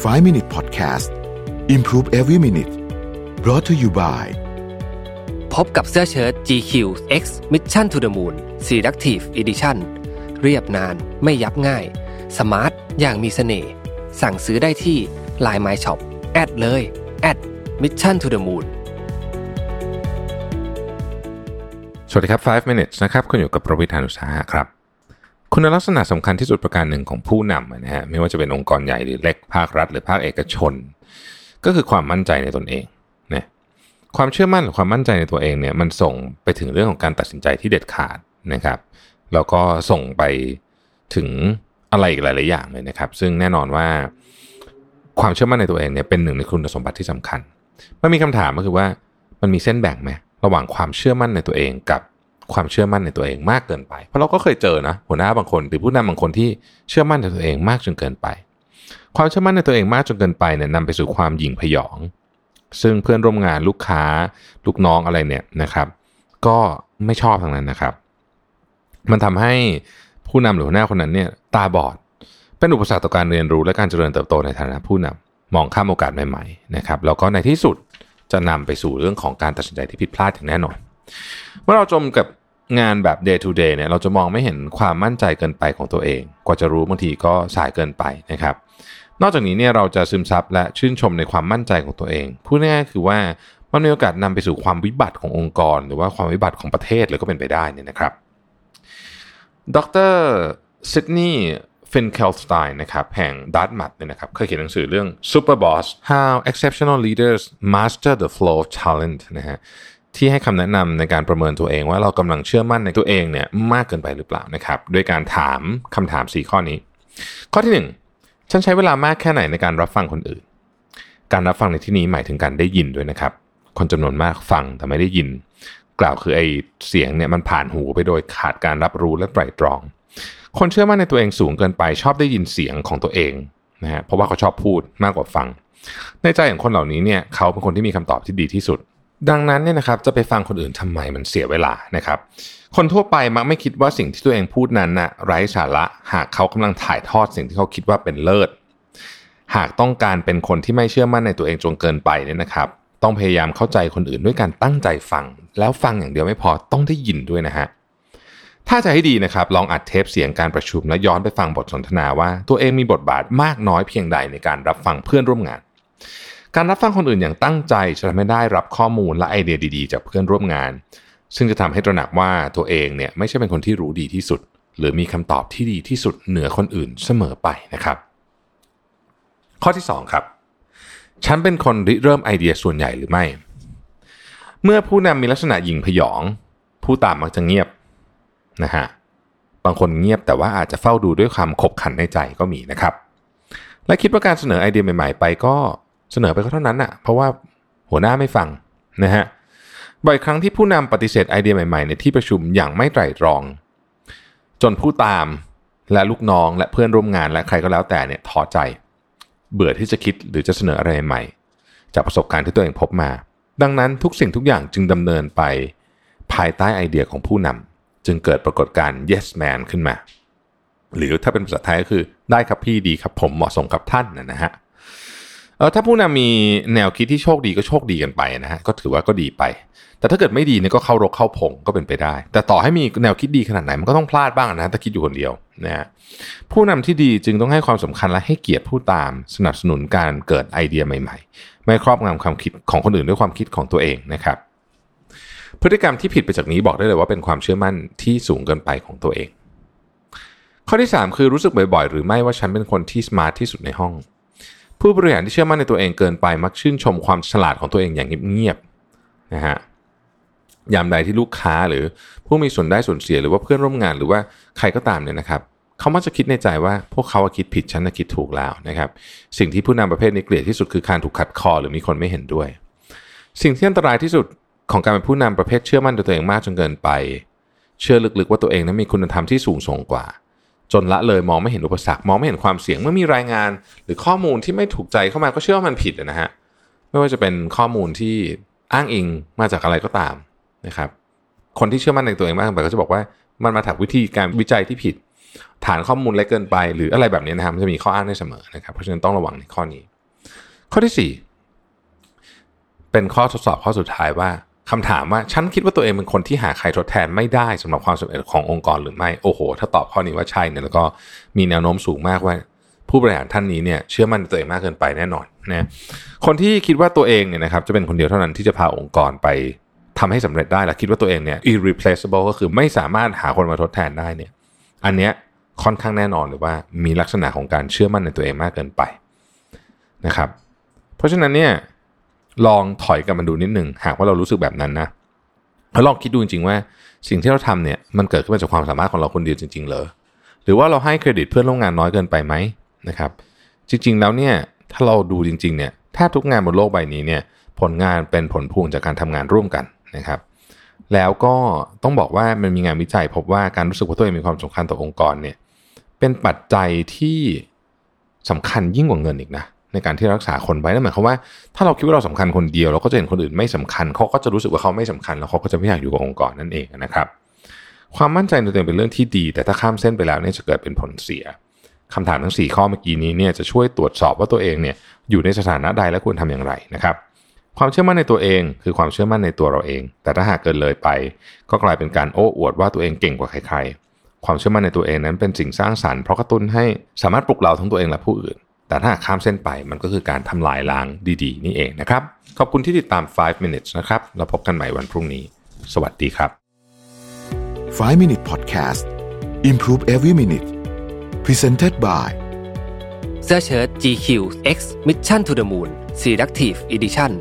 5 Minute Podcast Improve Every Minute brought to you by พบกับเสื้อเชิ้ต GQ X Mission to the Moon Selective Edition เรียบนานไม่ยับง่าย สมาร์ทอย่างมีเสน่ห์สั่งซื้อได้ที่ Line My Shop แอดเลยแอด Mission to the Moon สวัสดีครับ 5 minutes นะครับ คุณอยู่กับประวิทยานุสาหะครับ คุณลักษณะสำคัญที่สุดประการหนึ่งของผู้นำนะฮะไม่ว่าจะเป็นองค์กรใหญ่หรือเล็กภาครัฐ หรือภาคเอกชน ก็คือความมั่นใจในตนเองนะความเชื่อมั่นหรือความมั่นใจในตัวเองเนี่ยมันส่งไปถึงเรื่องของการตัดสินใจที่เด็ดขาดนะครับแล้วก็ส่งไปถึงอะไรอีกหลาย ๆ อย่างเลยนะครับ ซึ่งแน่นอนว่าความเชื่อมั่นในตัวเองเนี่ยเป็นหนึ่งในคุณสมบัติที่สำคัญมันมีคำถามก็คือว่ามันมีเส้นแบ่งไหมระหว่างความเชื่อมั่นในตัวเองกับ ความเชื่อมั่นในตัวเองมากเกินไป เพราะเราก็เคยเจอนะหัวหน้าบางคนหรือผู้นำบางคนที่เชื่อมั่นในตัวเองมากจนเกินไป ความเชื่อมั่นในตัวเองมากจนเกินไปเนี่ยนำไปสู่ความหยิ่งพยอง ซึ่งเพื่อนร่วมงานลูกค้า ลูกน้องอะไรเนี่ยนะครับ ก็ไม่ชอบทางนั้นนะครับ มันทำให้ผู้นำหรือหัวหน้าคนนั้นเนี่ยตาบอด เป็นอุปสรรคต่อการเรียนรู้และการเจริญเติบโตในฐานะผู้นำมองข้ามโอกาสใหม่ๆนะครับแล้วก็ในที่สุดจะนำไปสู่เรื่องของการตัดสินใจที่ผิดพลาดอย่างแน่นอน เมื่อเราจมกับ งานแบบ day to day เนี่ยเราจะมองไม่เห็นความมั่นใจเกินไปของตัวเอง กว่าจะรู้บางทีก็สายเกินไปนะครับ นอกจากนี้เนี่ยเราจะซึมซับและชื่นชมในความมั่นใจของตัวเองพูดง่ายๆคือว่ามันมีโอกาสนำไปสู่ความวิบัติขององค์กร หรือว่าความวิบัติของประเทศเลยก็เป็นไปได้เนี่ยนะครับ ดรซิดนีย์ฟินเคลสไตน์นะครับแห่ง Dartmouth เนี่ยนะครับเคยเขียนหนังสือเรื่อง Superbosses How Exceptional Leaders Master the Flow of Talent นะฮะ ที่ให้คำแนะนำในการประเมินตัวเองว่าเรากำลังเชื่อมั่นในตัวเองเนี่ยมากเกินไปหรือเปล่านะครับด้วยการถามคำถาม 4 ข้อนี้ ข้อที่ 1 ฉันใช้เวลามากแค่ไหนในการรับฟังคนอื่น การรับฟังในที่นี้หมายถึงการได้ยินด้วยนะครับ คนจำนวนมากฟังแต่ไม่ได้ยิน กล่าวคือไอเสียงเนี่ยมันผ่านหูไปโดยขาดการรับรู้และไตรตรอง คนเชื่อมั่นในตัวเองสูงเกินไปชอบได้ยินเสียงของตัวเองนะฮะเพราะว่าเขาชอบพูดมากกว่าฟัง ในใจของคนเหล่านี้เนี่ยเขาเป็นคนที่มีคำตอบที่ดีที่สุด ดังนั้นเนี่ยนะครับจะไปฟังคนอื่นทำไมมันเสียเวลานะครับ คนทั่วไปมักไม่คิดว่าสิ่งที่ตัวเองพูดนั้นนะ่ะไร้สาระหากเขากำลังถ่ายทอดสิ่งที่เขาคิดว่าเป็นเลิศ หากต้องการเป็นคนที่ไม่เชื่อมั่นในตัวเองจนเกินไปเนี่ยนะครับ ต้องพยายามเข้าใจคนอื่นด้วยการตั้งใจฟัง แล้วฟังอย่างเดียวไม่พอต้องได้ยินด้วยนะฮะถ้าจะให้ดีนะครับ ลองอัดเทปเสียงการประชุมและย้อนไปฟังบทสนทนาว่า ตัวเองมีบทบาทมากน้อยเพียงใดในการรับฟังเพื่อนร่วมงาน การรับฟังคนอื่นอย่างตั้งใจจะทำให้ได้รับข้อมูลและไอเดียดีๆ จากเพื่อนร่วมงาน ซึ่งจะทำให้ตระหนักว่าตัวเองเนี่ยไม่ใช่เป็นคนที่รู้ดีที่สุด หรือมีคำตอบที่ดีที่สุดเหนือคนอื่นเสมอไปนะครับ ข้อที่ 2 ครับ ฉันเป็นคนริเริ่มไอเดียส่วนใหญ่หรือไม่ เมื่อผู้นำมีลักษณะหยิ่งพยอง ผู้ตามมักจะเงียบนะฮะบางคนเงียบแต่ว่าอาจจะเฝ้าดูด้วยความขบขันในใจก็มีนะครับ และคิดว่าการเสนอไอเดียใหม่ ๆ ไปก็ เสนอไปก็เท่านั้นอะ เพราะว่าหัวหน้าไม่ฟังนะฮะบ่อยครั้งที่ผู้นำปฏิเสธไอเดียใหม่ๆในที่ประชุมอย่างไม่ไตร่ตรอง จนผู้ตามและลูกน้องและเพื่อนร่วมงานและใครก็แล้วแต่เนี่ยท้อใจ เบื่อที่จะคิดหรือจะเสนออะไรใหม่จากประสบการณ์ที่ตัวเองพบมา ดังนั้นทุกสิ่งทุกอย่างจึงดำเนินไปภายใต้ไอเดียของผู้นำจึงเกิดปรากฏการณ์ yes man ขึ้นมา หรือถ้าเป็นภาษาไทยก็คือได้ครับพี่ดีครับผมเหมาะสมกับท่านนะฮะ เออถ้าผู้นำมีแนวคิดที่โชคดีก็โชคดีกันไปนะฮะก็ถือว่าก็ดีไป แต่ถ้าเกิดไม่ดีเนี่ยก็เข้ารกเข้าพงก็เป็นไปได้ แต่ต่อให้มีแนวคิดดีขนาดไหนมันก็ต้องพลาดบ้างนะถ้าคิดอยู่คนเดียวนะฮะผู้นำที่ดีจึงต้องให้ความสำคัญและให้เกียรติผู้ตามสนับสนุนการเกิดไอเดียใหม่ ๆ ไม่ครอบงำความคิดของคนอื่นด้วยความคิดของตัวเองนะครับ พฤติกรรมที่ผิดไปจากนี้บอกได้เลยว่าเป็นความเชื่อมั่นที่สูงเกินไปของตัวเอง ข้อที่ 3 คือรู้สึกบ่อยๆ หรือไม่ว่าฉันเป็นคนที่สมาร์ทที่สุดในห้อง ผู้บริหารที่เชื่อมั่นในตัวเองเกินไปมักชื่นชมความฉลาดของตัวเองอย่างเงียบๆนะฮะยามใดที่ลูกค้าหรือผู้มีส่วนได้ส่วนเสียหรือว่าเพื่อนร่วมงานหรือว่าใครก็ตามเนี่ยนะครับเขามักจะคิดในใจว่าพวกเขาคิดผิดฉันคิดถูกแล้วนะครับ สิ่งที่ผู้นำประเภทนี้เกลียดที่สุดคือการถูกขัดคอหรือมีคนไม่เห็นด้วย สิ่งที่อันตรายที่สุดของการเป็นผู้นำประเภทเชื่อมั่นในตัวเองมากจนเกินไป เชื่อลึกๆว่าตัวเองนั้นมีคุณธรรมที่สูงส่งกว่า จนละเลยมองไม่เห็นอุปสรรคมองไม่เห็นความเสี่ยงเมื่อมีรายงาน หรือข้อมูลที่ไม่ถูกใจเข้ามาก็เชื่อว่ามันผิดนะฮะไม่ว่าจะเป็นข้อมูลที่อ้างอิงมาจากอะไรก็ตามนะครับ คนที่เชื่อมั่นในตัวเองมากไปก็จะบอกว่ามันมาจากวิธีการวิจัยที่ผิด ฐานข้อมูลเล็กเกินไป หรืออะไรแบบนี้นะครับมันจะมีข้ออ้างได้เสมอนะครับ เพราะฉะนั้นต้องระวังในข้อนี้ ข้อที่ 4 เป็นข้อทดสอบข้อสุดท้ายว่า คำถามว่าฉันคิดว่าตัวเองเป็นคนที่หาใครทดแทนไม่ได้สำหรับความสำเร็จขององค์กรหรือไม่โอ้โห ถ้าตอบข้อนี้ว่าใช่เนี่ยแล้วก็มีแนวโน้มสูงมากว่า ผู้บริหารท่านนี้เนี่ยเชื่อมั่นตัวเองมากเกินไปแน่นอนนะคนที่คิดว่าตัวเองเนี่ยนะครับจะเป็นคนเดียวเท่านั้นที่จะพาองค์กรไปทำให้สำเร็จได้และคิดว่าตัวเองเนี่ย irreplaceable ก็คือไม่สามารถหาคนมาทดแทนได้เนี่ยอันเนี้ยค่อนข้างแน่นอนหรือว่ามีลักษณะของการเชื่อมั่นในตัวเองมากเกินไปนะครับ เพราะฉะนั้นเนี่ย ลองถอยกลับมาดูนิดหนึ่งหากว่าเรารู้สึกแบบนั้นนะแล้วลองคิดดูจริงๆว่าสิ่งที่เราทำเนี่ยมันเกิดขึ้นมาจากความสามารถของเราคนเดียวจริง ๆ เหรอหรือว่าเราให้เครดิตเพื่อนร่วมงานน้อยเกินไปไหมนะครับ จริง ๆ แล้วเนี่ยถ้าเราดูจริง ๆ เนี่ยแทบทุกงานบนโลกใบนี้เนี่ยผลงานเป็นผลพวงจากการทำงานร่วมกันนะครับ แล้วก็ต้องบอกว่ามันมีงานวิจัยพบว่าการรู้สึกว่าตัวเองมีความสำคัญต่อองค์กรเนี่ยเป็นปัจจัยที่สำคัญยิ่งกว่าเงินอีกนะ ในการที่รักษาคนไว้นั่นหมายความว่าถ้าเราคิดว่าเราสำคัญคนเดียวเราก็จะเห็นคนอื่นไม่สำคัญเขาก็จะรู้สึกว่าเขาไม่สำคัญแล้วเขาก็จะไม่อยากอยู่กับองค์กรนั่นเองนะครับ ความมั่นใจในตัวเองเป็นเรื่องที่ดี แต่ถ้าข้ามเส้นไปแล้วเนี่ยจะเกิดเป็นผลเสียคำถามทั้ง 4 ข้อเมื่อกี้นี้เนี่ยจะช่วยตรวจสอบว่าตัวเองเนี่ยอยู่ในสถานะใดและควรทำอย่างไรนะครับ ความเชื่อมั่นในตัวเองคือความเชื่อมั่นในตัวเราเอง แต่ถ้าหากเกินเลยไป ก็กลายเป็นการโอ้อวดว่าตัวเองเก่งกว่าใครๆ ความเชื่อมั่นในตัวเองนั้นเป็นสิ่งสร้างสรรค์เพราะกระตุ้นให้สามารถปลุกเราทั้งตัวเองและผู้อื่น แต่ถ้าข้ามเส้นไปมันก็คือการทำลายล้างดีๆ นี่เองนะครับ ขอบคุณที่ติดตาม 5 minutes นะครับ เราพบกันใหม่วันพรุ่งนี้ สวัสดีครับ 5 Minute Podcast Improve Every Minute Presented by เสื้อเชิ้ต GQ X Mission to the Moon Selective Edition